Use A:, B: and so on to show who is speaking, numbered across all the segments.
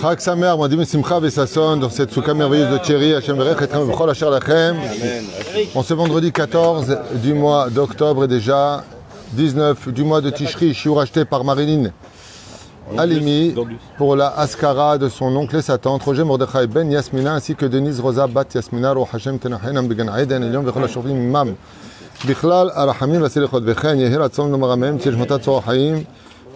A: Chag Samer, Moadim Simcha Vesasson, dans cette souka merveilleuse de Thierry, Hashem Berech, Etrem Bechol Asher Lachem. En ce vendredi 14 du mois d'octobre et déjà 19 du mois de Tishri, shiur acheté par Marilyn Alimi pour la Askara de son oncle et sa tante, Roger Mordechai Ben Yasmina, ainsi que Denise Rosa Bat Yasmina, Roh Hashem Tenachenam Began Aiden, Elion Bechol Ashofim Imam. בכלל הרחמים והסליחות וכן יהי רצון לומר אמן תהיה שמותת צור החיים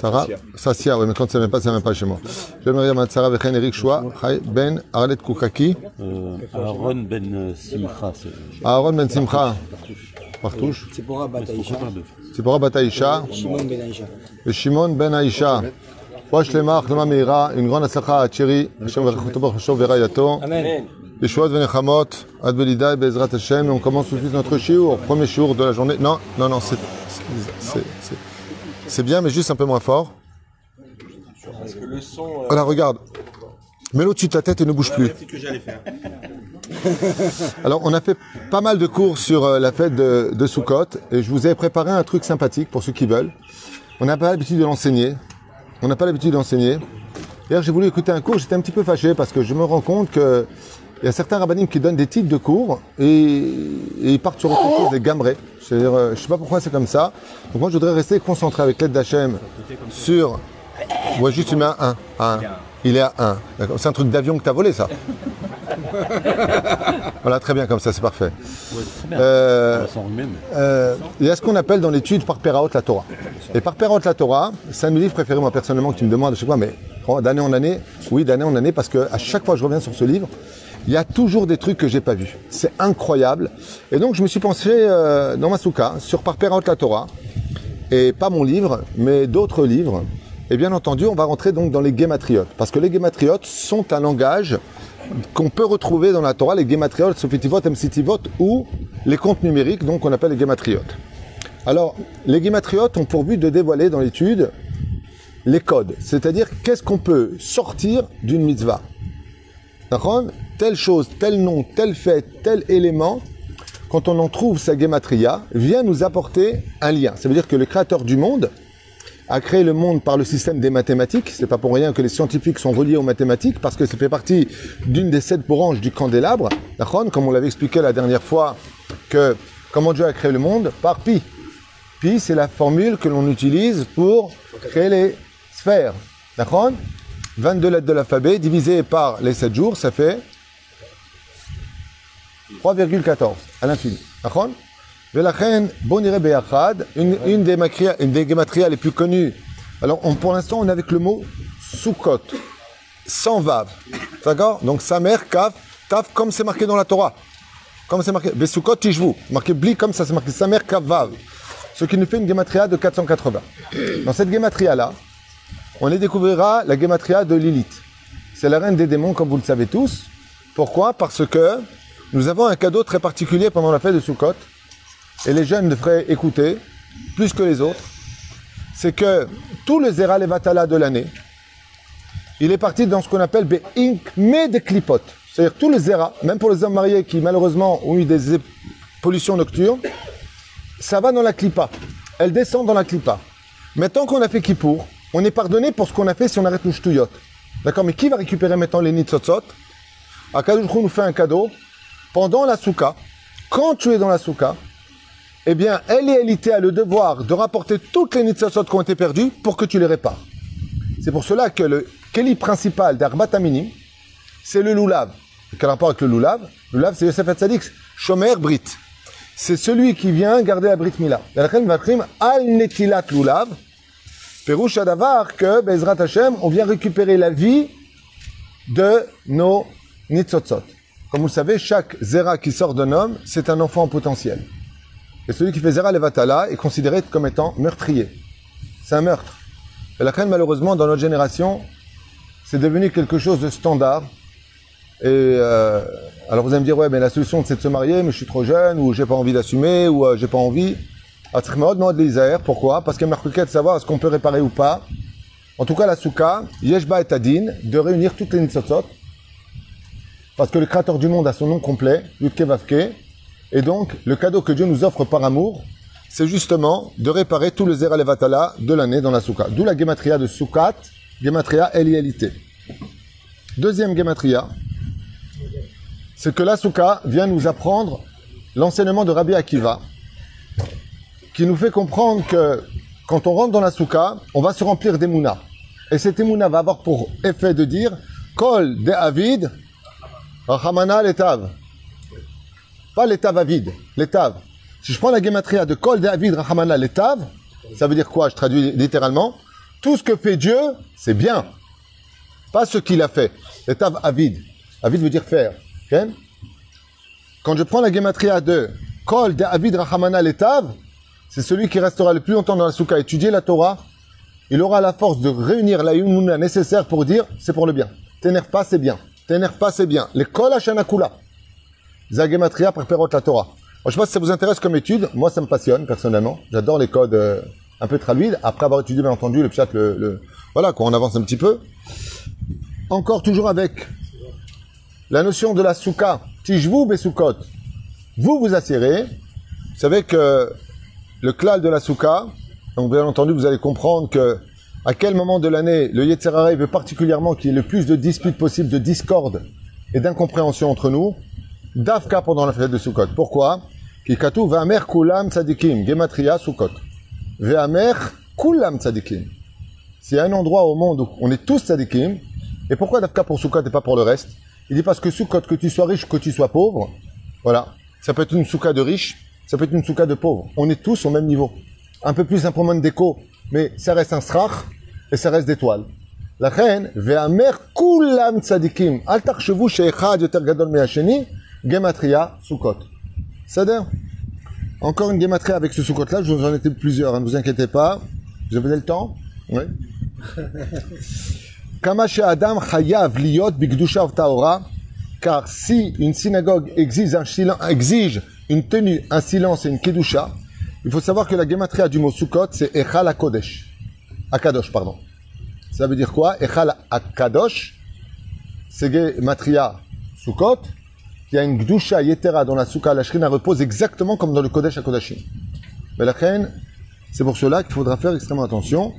A: Sarah? Sassia, oui, mais quand c'est même pas, c'est même pas chez moi. Je me regarde Sarah Vechen Eric Choua, Ben Arlet Koukaki.
B: Aaron Ben Simcha. c'est-
A: Aaron Ben Simcha. Partouche.
C: Tzipora Bataïcha,
A: Tzipora Bataïcha.
C: Shimon Ben Aïcha.
A: Et Shimon Ben Aïcha. Rosh Lemar, Chloma Meira, une grande atzlacha à Thierry, Hashem Verechoto Baruch Hashem Verayato.
C: Amen.
A: Yeshuot Venechamot, Ad Belida, Bezrat Hashem. Et On commence tout de suite notre shiur, premier shiur de la journée. Non, non, non, c'est, bien, mais juste un peu moins fort.
D: Parce que le son, euh,
A: Voilà, regarde. Mets-le au-dessus de ta tête et ne bouge plus.
D: c'est ce que j'allais faire.
A: Alors, on a fait pas mal de cours sur euh, la fête de, de Sukkot et je vous ai préparé un truc sympathique pour ceux qui veulent. On n'a pas l'habitude de l'enseigner. On n'a pas l'habitude d'enseigner. D'ailleurs, j'ai voulu écouter un cours, j'étais un petit peu fâché parce que je me rends compte que il y a certains rabbinim qui donnent des titres de cours et, et ils partent sur autre chose, des gamrés. C'est-à-dire, euh, je sais pas pourquoi c'est comme ça. Donc moi, je voudrais rester concentré avec l'aide d'Hachem sur... Ouais, juste tu mets un 1. un. Il est à 1. D'accord. C'est un truc d'avion que tu as volé, ça. voilà, très bien comme ça, c'est parfait. Euh, euh, il y a ce qu'on appelle dans l'étude par Peraot la Torah. Et par Peraot la Torah, c'est un de mes livres préférés, moi personnellement, que tu me demandes à chaque fois, mais oh, d'année en année, oui, d'année en année, parce que à chaque fois que je reviens sur ce livre, il y a toujours des trucs que j'ai pas vus. C'est incroyable. Et donc, je me suis pensé euh, dans ma souka sur par la Torah, et pas mon livre, mais d'autres livres. Et bien entendu, on va rentrer donc dans les guématriotes, parce que les guématriotes sont un langage qu'on peut retrouver dans la Torah, les guématriotes, Sofitivot, Msitivot, ou les comptes numériques, donc on appelle les guématriotes. Alors, les guématriotes ont pour but de dévoiler dans l'étude les codes, c'est-à-dire qu'est-ce qu'on peut sortir d'une mitzvah? D'accord? Telle chose, tel nom, tel fait, tel élément, quand on en trouve sa guématria, vient nous apporter un lien. Ça veut dire que le créateur du monde a créé le monde par le système des mathématiques. C'est pas pour rien que les scientifiques sont reliés aux mathématiques, parce que ça fait partie d'une des sept branches du candélabre. Comme on l'avait expliqué la dernière fois, que comment Dieu a créé le monde? Par pi. Pi, c'est la formule que l'on utilise pour créer les sphères. D'accord? 22 lettres de l'alphabet divisé par les 7 jours, ça fait 3,14 à l'infini. D'accord? Une, une des macria- une des gematria les plus connues. Alors, on- pour l'instant, on est avec le mot Sukkot, sans vav. D'accord? Donc, sa mère, kaf, taf, comme c'est marqué dans la Torah. Comme c'est marqué, Besukot Tishvu, marqué bli, comme ça, c'est marqué sa mère, kaf, vav. Ce qui nous fait une gematria de 480. Dans cette gematria-là, on y découvrira la gematria de Lilith. C'est la reine des démons, comme vous le savez tous. Pourquoi? Parce que nous avons un cadeau très particulier pendant la fête de Sukkot, et les jeunes devraient écouter, plus que les autres. C'est que tout le Zera Levatala de l'année, il est parti dans ce qu'on appelle Be'ink de Klipot. C'est-à-dire tout le Zera, même pour les hommes mariés qui malheureusement ont eu des pollutions nocturnes, ça va dans la Klippa. Elle descend dans la Klippa. Maintenant qu'on a fait Kippour, on est pardonné pour ce qu'on a fait si on arrête le Shtuyot. D'accord Mais qui va récupérer maintenant les Nitzotzot Akadosh nous fait un cadeau. Pendant la Souka, quand tu es dans la Souka, eh bien, elle et Elité a le devoir de rapporter toutes les Nitzotzot qui ont été perdues pour que tu les répares. C'est pour cela que le Keli principal d'Arbat Aminim, c'est le Lulav. Quel rapport avec le Lulav Le Lulav, c'est Yosef Hatzadik, Shomer Brit. C'est celui qui vient garder la Brit Mila. Al Netilat Lulav. Perouche Adavar que, Bezrat Hashem, on vient récupérer la vie de nos Nitzotzot. Comme vous le savez, chaque Zera qui sort d'un homme, c'est un enfant en potentiel. Et celui qui fait Zera Levatala est considéré comme étant meurtrier. C'est un meurtre. Et la reine, malheureusement, dans notre génération, c'est devenu quelque chose de standard. Et euh, alors vous allez me dire, ouais, mais la solution c'est de se marier, mais je suis trop jeune, ou j'ai pas envie d'assumer, ou euh, j'ai pas envie. Lizaer. Pourquoi? Parce qu'il y a de savoir est-ce qu'on peut réparer ou pas. En tout cas, la souka, Yeshba et Adin, de réunir toutes les Nitzotzot. Parce que le créateur du monde a son nom complet, Yudke Vavke. Et donc, le cadeau que Dieu nous offre par amour, c'est justement de réparer tous les Levatala de l'année dans la souka. D'où la gematria de Soukat, gematria Elialité. Deuxième gematria, c'est que la souka vient nous apprendre l'enseignement de Rabbi Akiva, qui nous fait comprendre que quand on rentre dans la souka, on va se remplir d'émouna. Et cet émouna va avoir pour effet de dire Kol de Avid, Rahamana l'etav. Pas l'étav avide, l'étav. Si je prends la gematria de Kol de Avid, Rahamana l'étav, ça veut dire quoi? Je traduis littéralement. Tout ce que fait Dieu, c'est bien. Pas ce qu'il a fait. L'étav avid. Avid veut dire faire. Quand je prends la gematria de Kol de Avid, Rahamana l'étav, c'est celui qui restera le plus longtemps dans la soukha étudier la Torah. Il aura la force de réunir la yumuna nécessaire pour dire c'est pour le bien. T'énerve pas, c'est bien. T'énerve pas, c'est bien. À Shanakula. Zagematria préparot la Torah. je sais pas si ça vous intéresse comme étude. Moi, ça me passionne, personnellement. J'adore les codes euh, un peu traduits. Après avoir étudié, bien entendu, le chat, le, voilà, quand on avance un petit peu. Encore toujours avec la notion de la souka. Tijvou besukot. Vous vous assirez. Vous savez que le klal de la souka, donc bien entendu, vous allez comprendre que à quel moment de l'année le Yetzirah veut particulièrement qu'il y ait le plus de disputes possibles, de discorde et d'incompréhension entre nous? Dafka pendant la fête de Sukkot. Pourquoi? Kikatu Ve'amer kulam tzadikim, gematria Sukkot. Ve'amer kulam tzadikim. S'il y a un endroit au monde où on est tous tzadikim, et pourquoi Dafka pour Sukkot et pas pour le reste? Il dit parce que Sukkot, que tu sois riche, que tu sois pauvre, voilà. Ça peut être une souka de riche, ça peut être une souka de pauvre. On est tous au même niveau. Un peu plus un problème d'écho, mais ça reste un strach et ça reste d'étoile. La reine, ve'amer kulam tzadikim, al tachshevu she'echad yoter gadol me'asheni, gematria sukot. C'est-à-dire, encore une gematria avec ce sukot-là, je vous en ai plusieurs, hein, ne vous inquiétez pas. Vous avez le temps? Oui. Kama she'adam chayav liot bigdusha ta'ora, car si une synagogue exige un, exige une tenue, un silence et une kedusha, il faut savoir que la gematria du mot Sukkot, c'est Echal Akodesh. Akadosh, pardon. Ça veut dire quoi? Echal Akadosh, c'est gematria Sukkot, qui a une gdusha yetera dans la Sukkah, la shrina repose exactement comme dans le Kodesh Akodashim. Mais la c'est pour cela qu'il faudra faire extrêmement attention.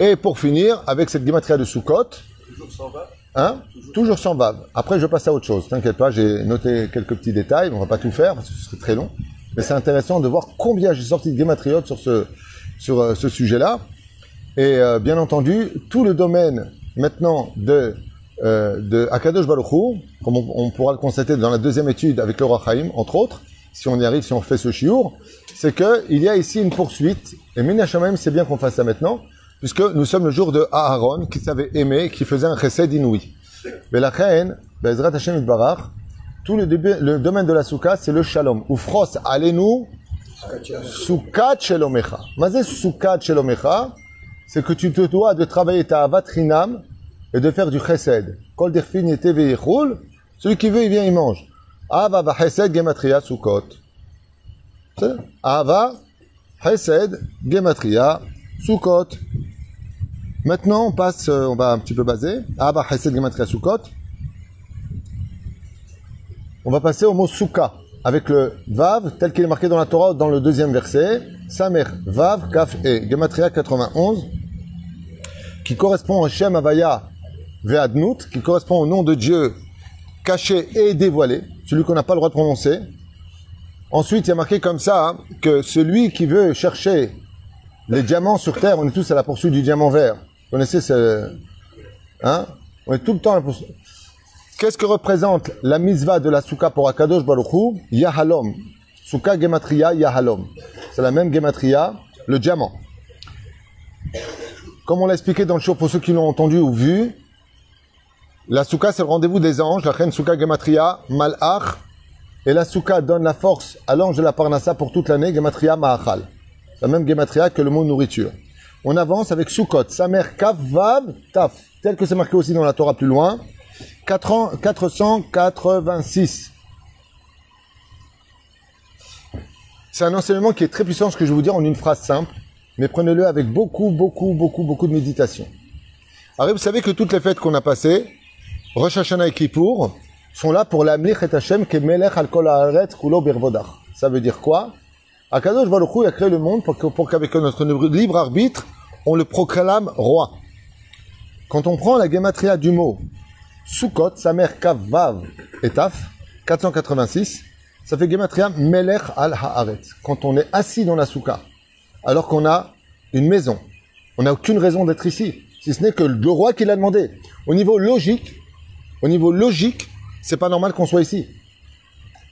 A: Et pour finir, avec cette gematria de Sukkot,
D: Toujours sans va
A: Hein? Toujours sans vav. Après, je passe à autre chose. T'inquiète pas, j'ai noté quelques petits détails. On va pas tout faire parce que ce serait très long. Mais c'est intéressant de voir combien j'ai sorti de gématriotes sur ce, sur euh, ce sujet-là. Et euh, bien entendu, tout le domaine maintenant de, euh, de Akadosh Baruch comme on, pourra le constater dans la deuxième étude avec le Chaim, entre autres, si on y arrive, si on fait ce chiour, c'est qu'il y a ici une poursuite. Et Minashamayim, c'est bien qu'on fasse ça maintenant puisque nous sommes le jour de Aaron, qui savait aimer, qui faisait un chesed inouï. Mais la reine, Bezrat Hashem Barach, tout le, le, domaine de la soukha, c'est le shalom. Ufros, allez-nous, soukat shelomecha. Mazé soukat shelomecha, c'est que tu te dois de travailler ta avatrinam et de faire du chesed. Kol yete veichul, celui qui veut, il vient, il mange. Ava va chesed gematria soukot. Ava, chesed, gematria, soukot. Maintenant, on passe, euh, on va un petit peu baser. Abba Chesed Gematria Sukkot. On va passer au mot Souka, avec le Vav, tel qu'il est marqué dans la Torah, dans le deuxième verset. Samer Vav, Kaf et Gematria 91, qui correspond au Shem Avaya Ve'adnut, qui correspond au nom de Dieu caché et dévoilé, celui qu'on n'a pas le droit de prononcer. Ensuite, il y a marqué comme ça hein, que celui qui veut chercher les diamants sur Terre, on est tous à la poursuite du diamant vert connaissez ce... Hein On est tout le temps... Qu'est-ce que représente la misva de la souka pour Akadosh Baruchou Yahalom. Souka Gematria Yahalom. C'est la même Gematria, le diamant. Comme on l'a expliqué dans le show pour ceux qui l'ont entendu ou vu, la souka c'est le rendez-vous des anges, la reine souka Gematria Malach, et la souka donne la force à l'ange de la Parnassa pour toute l'année, Gematria Maachal. La même Gematria que le mot nourriture. On avance avec Sukkot, sa mère Taf, tel que c'est marqué aussi dans la Torah plus loin. 486. C'est un enseignement qui est très puissant, ce que je vais vous dire en une phrase simple, mais prenez-le avec beaucoup, beaucoup, beaucoup, beaucoup de méditation. Alors, vous savez que toutes les fêtes qu'on a passées, Rosh Hashanah et Kippour, sont là pour l'amlich et Hashem ke melech al kol kulo birvodach. Ça veut dire quoi? Akadosh Baruch a créé le monde pour que- pour qu'avec notre libre arbitre, on le proclame roi. Quand on prend la gematria du mot Sukkot, sa mère Kav Vav et Taf, 486, ça fait gematria melech al haaretz. Quand on est assis dans la souka, alors qu'on a une maison, on n'a aucune raison d'être ici, si ce n'est que le roi qui l'a demandé. Au niveau logique, au niveau logique, c'est pas normal qu'on soit ici.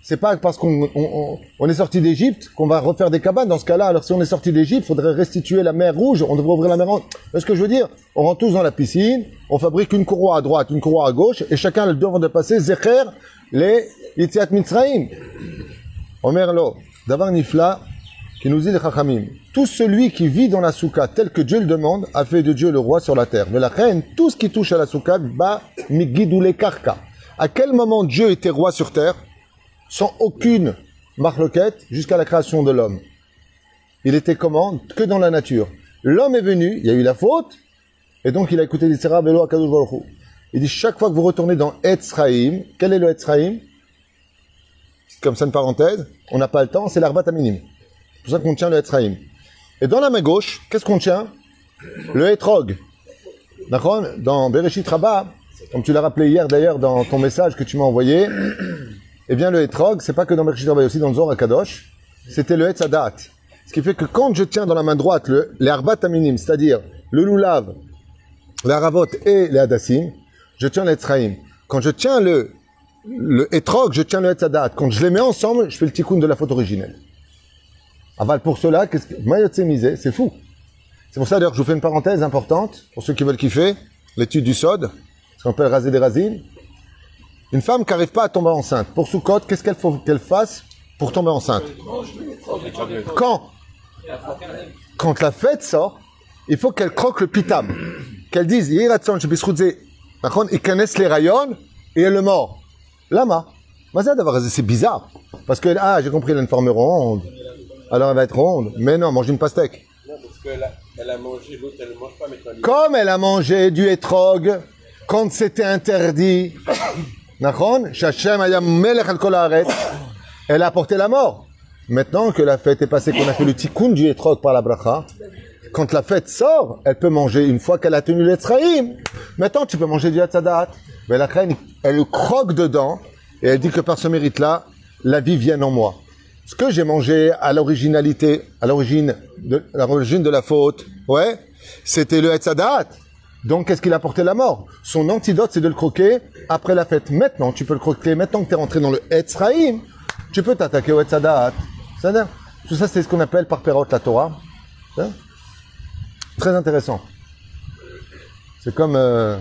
A: C'est pas parce qu'on on, on- on est sorti d'Égypte qu'on va refaire des cabanes. Dans ce cas-là, alors si on est sorti d'Égypte, faudrait restituer la mer Rouge. On devrait ouvrir la mer Rouge. Est-ce que je veux dire? On rentre tous dans la piscine, on fabrique une courroie à droite, une courroie à gauche, et chacun a le devoir de passer Zecher les Yitziat Mitzrayim. Omer lo, Davar Nifla, qui nous dit les Chachamim. Tout celui qui vit dans la souka tel que Dieu le demande a fait de Dieu le roi sur la terre. Mais la reine, tout ce qui touche à la souka, ba migidule karka. À quel moment Dieu était roi sur terre? Sans aucune marloquette jusqu'à la création de l'homme Il était comment? Que dans la nature. L'homme est venu, il y a eu la faute, et donc il a écouté l'Isra Velo Akadosh. Il dit chaque fois que vous retournez dans Etzraïm, quel est le Etzraïm? Comme ça une parenthèse, on n'a pas le temps, c'est l'Arbat Aminim. C'est pour ça qu'on tient le Etzraïm. Et dans la main gauche, qu'est-ce qu'on tient? Le Etrog. Dans Bereshit Rabbah, comme tu l'as rappelé hier d'ailleurs dans ton message que tu m'as envoyé, eh bien le Etrog, c'est pas que dans Bereshit Rabbah, aussi dans le Zohar Kadosh, c'était le Etzadat. Ce qui fait que quand je tiens dans la main droite le, les Arbat Aminim, c'est-à-dire le Lulav, les Haravot et les Hadassim, je tiens l'Etzraïm. Quand je tiens le, le Etrog, je tiens le Etzadat. Quand je les mets ensemble, je fais le tikkun de la faute originelle. Aval pour cela, qu'est-ce que c'est fou. C'est pour ça d'ailleurs que je vous fais une parenthèse importante pour ceux qui veulent kiffer l'étude du Sod, ce qu'on appelle raser des racines. Une femme qui n'arrive pas à tomber enceinte, pour Soukot, qu'est-ce qu'elle faut qu'elle fasse pour tomber enceinte? Quand Quand la fête sort, il faut qu'elle croque le pitam, qu'elle dise et connaisse les rayons et elle le mord. Lama. C'est bizarre. Parce que, ah, j'ai compris, elle a une forme ronde. Alors elle va être ronde. Mais non, mange une pastèque.
D: Non, parce qu'elle a, elle a mangé, l'autre elle ne mange pas, mais
A: Comme elle a mangé du etrog quand c'était interdit, Elle a apporté la mort. Maintenant que la fête est passée, qu'on a fait le tikkun du etrog par la bracha, quand la fête sort, elle peut manger une fois qu'elle a tenu l'Etzraïm. Maintenant, tu peux manger du Hatzadat. Mais la reine, elle croque dedans et elle dit que par ce mérite-là, la vie vient en moi. Ce que j'ai mangé à l'originalité, à l'origine de, de la faute, ouais, c'était le Hatzadat. Donc, qu'est-ce qu'il a porté la mort? Son antidote, c'est de le croquer après la fête. Maintenant, tu peux le croquer. Maintenant que tu es rentré dans le Etzraïm, tu peux t'attaquer au. C'est-à-dire, Tout ça, c'est ce qu'on appelle par Perot la Torah. Très intéressant. C'est comme... Euh,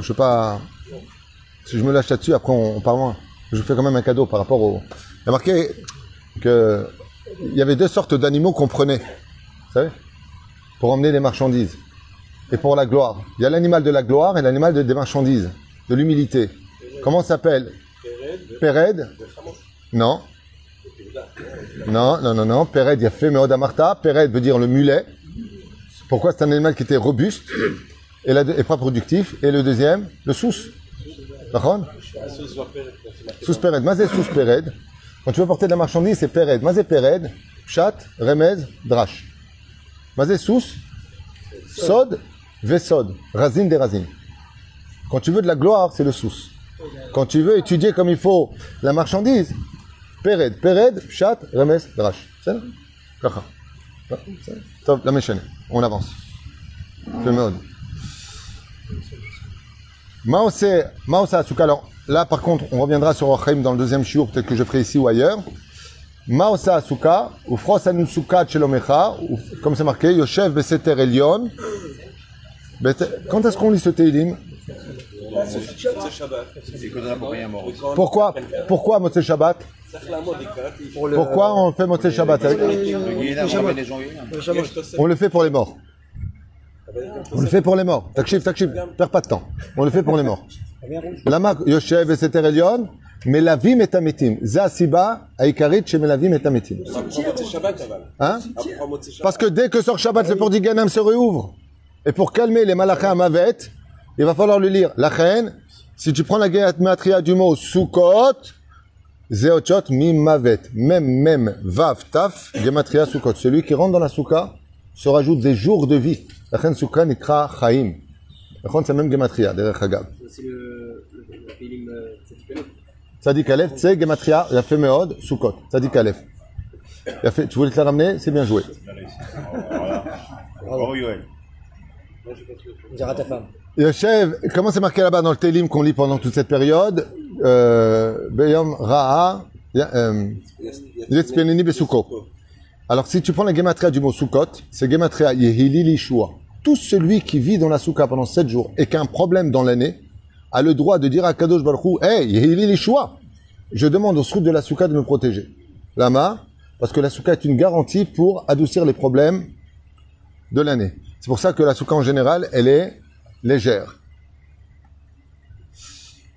A: je. Si je me lâche là-dessus, après on, on moins. Je vous fais quand même un cadeau par rapport au... Il y a marqué que il y avait deux sortes d'animaux qu'on prenait. Vous savez? Pour emmener des marchandises. Et pour la gloire. Il y a l'animal de la gloire et l'animal de- des marchandises. De l'humilité. Comment s'appelle? Péred Non. Non, non, non, non. Péred, il y a fait Meoda Martha. Péred veut dire le mulet. Pourquoi? C'est un animal qui était robuste et, pas productif. Et le deuxième, le sous. D'accord? Sous Péred. Mazé sous Péred. Quand tu veux porter de la marchandise, c'est Péred. Mazé Péred, Chat, Remez, Drash. Mazé sous, Sod, Vesod, Razine des Razine. Quand tu veux de la gloire, c'est le sous. Quand tu veux étudier comme il faut la marchandise, Pered, Pered, Chat, Remes, Drash. C'est ça La méchane. On avance. Maose, Maose Asuka. Alors là, par contre, on reviendra sur Ochim dans le deuxième shiur, peut-être que je ferai ici ou ailleurs. Maosa Asuka, ou Fros Anusuka Chelomecha, comme c'est marqué, Yoshev Beseter Elion, ben, quand est-ce qu'on lit ce Teilim pourquoi, pourquoi Motzé Shabbat Pourquoi on fait Motzé Shabbat On le fait pour les morts. On le fait pour les morts. Takshif, takshif, perds pas de temps. On le fait pour les morts. Lama Yoshev et Seter Elion, Melavim et Ametim. Zasiba, Aikarit,
D: chez Melavim et Ametim.
A: Hein Parce que dès que sort Shabbat, le Pordiganam se réouvre. Et pour calmer les malachim à Mavet, il va falloir le lire. La reine, si tu prends la gématria du mot Sukkot, Zeochot mi Mavet. Même, même, Vav, Taf, gématria Sukkot. Celui qui rentre dans la Souka se rajoute des jours de vie. La reine Souka nikra Chaim. La reine, c'est même gématria, derrière Chagab.
C: C'est le, le, euh,
A: Tzadik Aleph, c'est Gematria, il a fait Meod, Sukkot. Tzadik Aleph. Il a fait, tu voulais te la ramener? C'est bien joué.
E: Bravo Yoel.
C: On dira à ta femme.
A: Yoshev, comment c'est marqué là-bas dans le Télim qu'on lit pendant toute cette période Beyom Ra'a. Alors si tu prends la Gematria du mot Sukkot, c'est Gematria Yehili Lishua. Tout celui qui vit dans la Souka pendant sept jours et qui a un problème dans l'année a le droit de dire à Kadosh Baruch Hey, Yehili Lishua, je demande au routes de la Souka de me protéger. Lama, parce que la Souka est une garantie pour adoucir les problèmes de l'année. C'est pour ça que la Souka en général, elle est légère.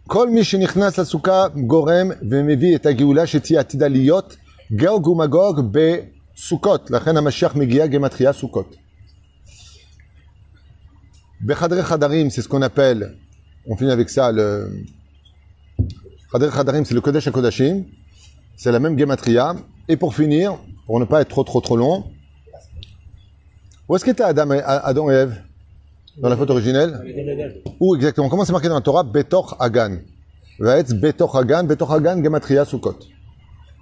A: כל מי שנכנס לסוכה גורם ומביא את הגאולה שתהיה עתידה להיות גוג ומגוג בסוכות. לכן המשיח מגיע גמטריה סוכות. בחדרי חדרים, c'est ce qu'on appelle, on finit avec ça, le... חדרי חדרים, c'est le Kodesh HaKodashim, c'est la même gematria. Et pour finir, pour ne pas être trop trop trop long, où est-ce qu'était Adam Adam et Ève dans la faute originelle Où exactement? Comment c'est marqué dans la Torah? Betor Hagan. Vaetz Betor Hagan, Betor Hagan, Gematria Sukkot.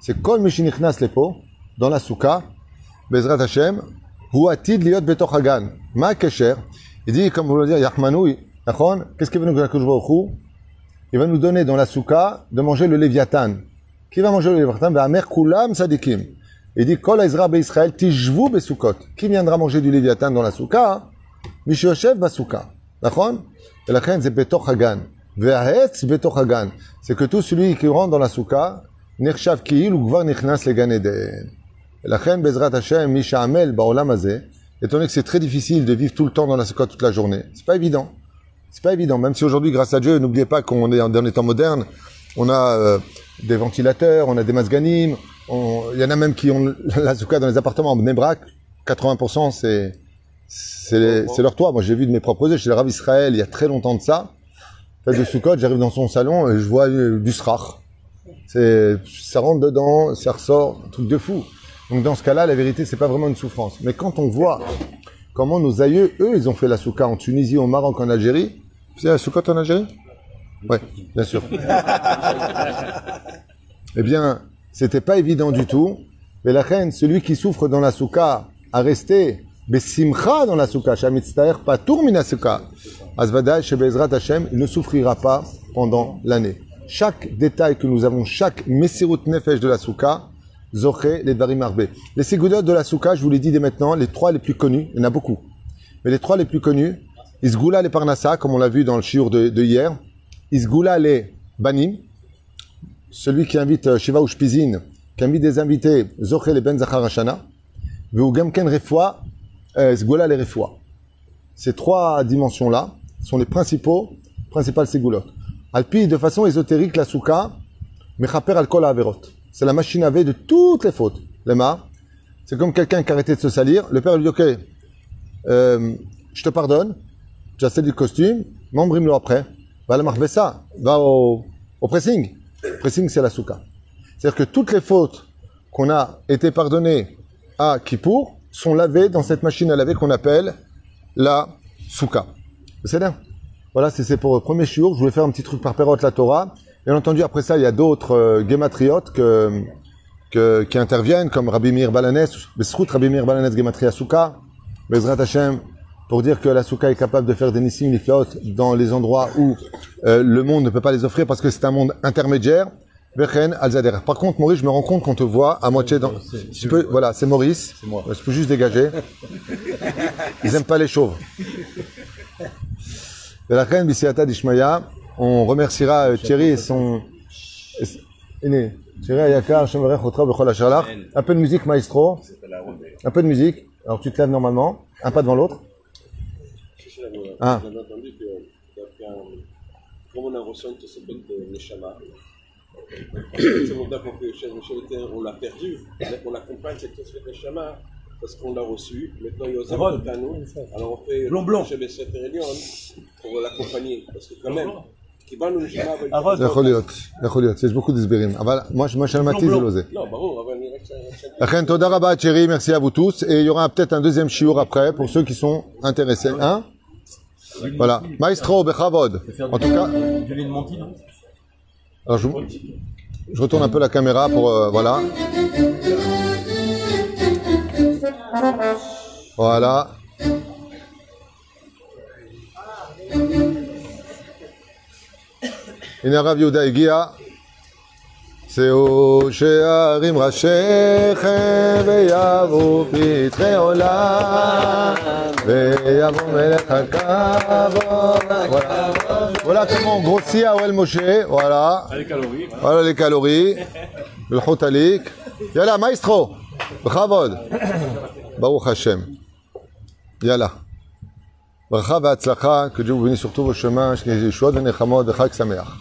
A: C'est Kol Mishinichnas Lepo, dans la Souka, Bezrat Hashem, Hu Atid Liot Betor Hagan. Ma Kesher, il dit, comme vous le dire, Yachmanoui, Nachon, qu'est-ce qu'il va nous donner Il va nous donner dans la Souka de manger le Léviathan. Qui va manger le Léviathan? Ve'amer Kulam Sadikim. Il dit Kol Ezra Israël, Tijvou Besukot. Qui viendra manger du Léviathan dans la Souka Mishoshev Basuka. D'accord? Et la reine, c'est Betor Hagan. Ve'ahetz Betor Hagan. C'est que tout celui qui rentre dans la Souka, Nershav Kiil ou Gvar Nichnas le Ganeden. Et la reine, Bezrat Hashem, Mishamel Baolam Azeh. Étant donné que c'est très difficile de vivre tout le temps dans la Souka toute la journée, c'est pas évident. C'est pas évident. Même si aujourd'hui, grâce à Dieu, n'oubliez pas qu'on est dans les temps modernes, on a euh, des ventilateurs, on a des masganim, il y en a même qui ont la soukha dans les appartements. Nebrak, 80% c'est c'est les- c'est leur toit. Moi, j'ai vu de mes propres yeux chez le Rav Israël il y a très longtemps de ça. Fête de Sukkot, j'arrive dans son salon et je vois euh, du srach. C'est, ça rentre dedans, ça ressort, un truc de fou. Donc dans ce cas-là, la vérité, c'est pas vraiment une souffrance. Mais quand on voit comment nos aïeux, eux, ils ont fait la soukha en Tunisie, au Maroc, en Algérie. C'est la soukha en Algérie? Ouais, bien sûr. eh bien, c'était pas évident du tout. Mais la reine, celui qui souffre dans la soukha, a resté besimcha dans la soukha, shamitztaer patour mina soukha. Azvadai shebezrat Hashem, il ne souffrira pas pendant l'année. Chaque détail que nous avons, chaque mesirut nefesh de la soukha, zoché les dvarim arbe. Les ségoudot de la soukha, je vous l'ai dit dès maintenant, les trois les plus connus, il y en a beaucoup. Mais les trois les plus connus, Isgoula les Parnassa, comme on l'a vu dans le shiur de, de hier, Isgoula les Banim, celui qui invite euh, Shiva ou Shpizin, qui invite des invités, Zoché les Ben Zachar Hashana, Veugamken Refoua, euh, Sgola les Refoua. Ces trois dimensions-là sont les principaux, principales Ségoulot. Alpi, de façon ésotérique, la Souka, Mechaper Alkol Averot. C'est la machine à de toutes les fautes. Les ma, c'est comme quelqu'un qui a arrêté de se salir. Le père lui dit, ok, euh, je te pardonne, tu as du costume, membrime-le après. Va à la marvessa, va au pressing. Pressing, c'est la souka. C'est-à-dire que toutes les fautes qu'on a été pardonnées à Kippour sont lavées dans cette machine à laver qu'on appelle la souka. C'est là. Voilà, c'est pour le premier shiur. Je voulais faire un petit truc par Perot la Torah. Bien entendu, après ça, il y a d'autres euh, qui interviennent, comme Rabbi Meir Balanes, Besrout Rabbi Meir Balanes Gematria Souka, Bezrat Hashem, pour dire que la Souka est capable de faire des nissim niflaot dans les endroits où euh, le monde ne peut pas les offrir parce que c'est un monde intermédiaire. Par contre, Maurice, je me rends compte qu'on te voit à moitié dans. Tu peux, voilà, c'est Maurice. C'est moi. Je peux juste dégager. Ils aiment pas les chauves. On remerciera euh, Thierry et son. Thierry Ayakar. Un peu de musique, maestro. Un peu de musique. Alors tu te lèves normalement. Un pas devant l'autre. Ah.
D: J'avais entendu que d'après un- comme on a reçu une s'appelle de Neshama, C'est mon date qu'on fait chez Michel Étienne, on l'a perdu. Donc on l'accompagne, c'est tout ce fait Shama, parce qu'on l'a reçu. Maintenant, il y a aussi
B: Ron.
D: un nous. Alors on fait
B: Blond, blond.
D: chez Besset Lyon pour l'accompagner. Parce que quand même, qui va nous Shama avec
B: Aaron.
A: זה יכול להיות, זה יכול להיות, יש beaucoup d'סברים, אבל מה ש- מה שלמדתי זה לא זה.
D: Non, ברור, אבל נראה que ça...
A: לכן, תודה רבה, chérie, merci à vous tous, et il y aura peut-être un Voilà. Maestro, bechavod. En tout cas,
B: Du lait de menti, non
A: alors je, je retourne un peu la caméra pour, euh, voilà. Voilà. הנה הרב יהודה הגיע. שאו שערים ראשיכם ויבואו פתחי עולם ויבוא מלך הכבוד. Voilà. Voilà comment on grossit à Oel Moshe. Voilà. Voilà les calories. Le chotalik. Yalla, maestro. בכבוד. ברוך השם. יאללה. ברכה והצלחה, que Dieu vous bénisse sur tous vos chemins, que Yeshua ונכמות וחג שמח.